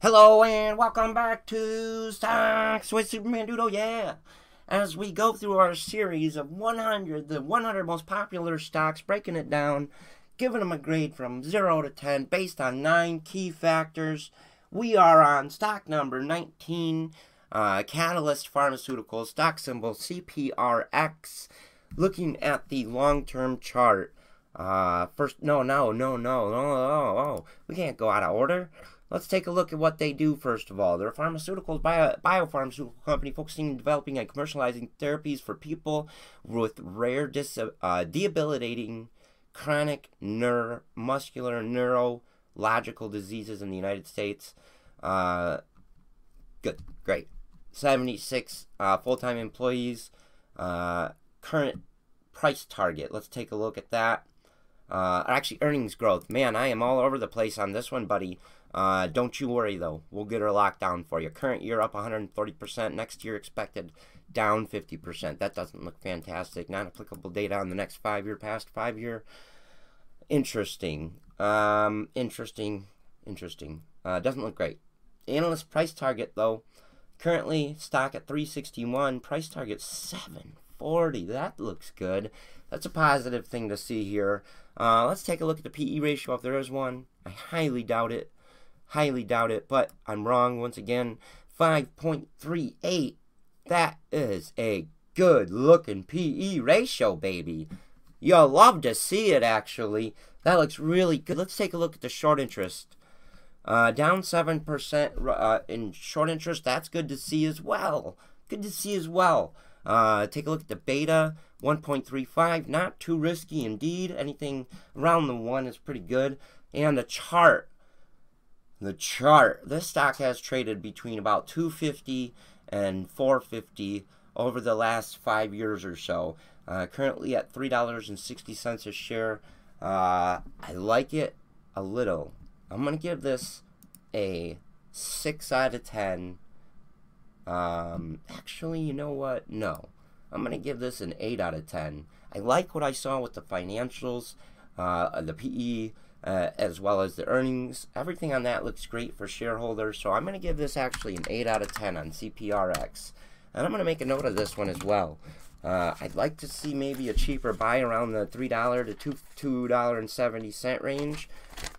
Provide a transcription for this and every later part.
Hello and welcome back to Stocks with Superman Doodle, yeah! As we go through our series of 100, the 100 most popular stocks, breaking it down, giving them a grade from 0 to 10 based on 9 key factors. We are on stock number 19, uh, Catalyst Pharmaceuticals, stock symbol CPRX. Looking at the long-term chart, uh, first, no, no, no, no, no, no, no, we can't go out of order. Let's take a look at what they do first of all. They're a pharmaceutical bio, biopharmaceutical company focusing on developing and commercializing therapies for people with rare dis, uh, debilitating chronic neuromuscular neurological diseases in the United States. Uh, good, great. 76 uh, full-time employees. Uh, current price target. Let's take a look at that. Uh, actually, earnings growth. Man, I am all over the place on this one, buddy. Uh, don't you worry though, we'll get her locked down for you. Current year up 130%, next year expected down 50%. That doesn't look fantastic. Not applicable data on the next five year, past five year. Interesting. Um, interesting. Interesting. Uh, doesn't look great. Analyst price target though, currently stock at 361, price target 740. That looks good. That's a positive thing to see here. Uh, let's take a look at the PE ratio if there is one. I highly doubt it. Highly doubt it, but I'm wrong once again. 5.38. That is a good looking PE ratio, baby. You'll love to see it, actually. That looks really good. Let's take a look at the short interest. Uh, down 7% uh, in short interest. That's good to see as well. Good to see as well. Uh, take a look at the beta, 1.35. Not too risky indeed. Anything around the 1 is pretty good. And the chart, the chart. This stock has traded between about 250 and 450 over the last five years or so. Uh, currently at $3.60 a share. Uh, I like it a little. I'm going to give this a 6 out of 10. Um, actually, you know what? No. I'm going to give this an 8 out of 10. I like what I saw with the financials, uh, the PE, uh, as well as the earnings. Everything on that looks great for shareholders, so I'm going to give this actually an 8 out of 10 on CPRX. And I'm going to make a note of this one as well. Uh, I'd like to see maybe a cheaper buy around the $3 to $2.70 range,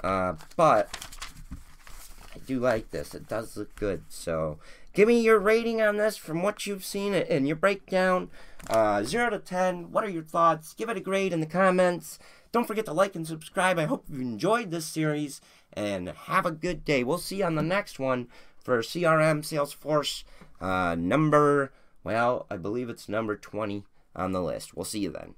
uh, but do like this. It does look good, so give me your rating on this from what you've seen and your breakdown. Uh, 0 to 10, what are your thoughts? Give it a grade in the comments. Don't forget to like and subscribe. I hope you enjoyed this series and have a good day. We'll see you on the next one for CRM Salesforce uh, number, well, I believe it's number 20 on the list. We'll see you then.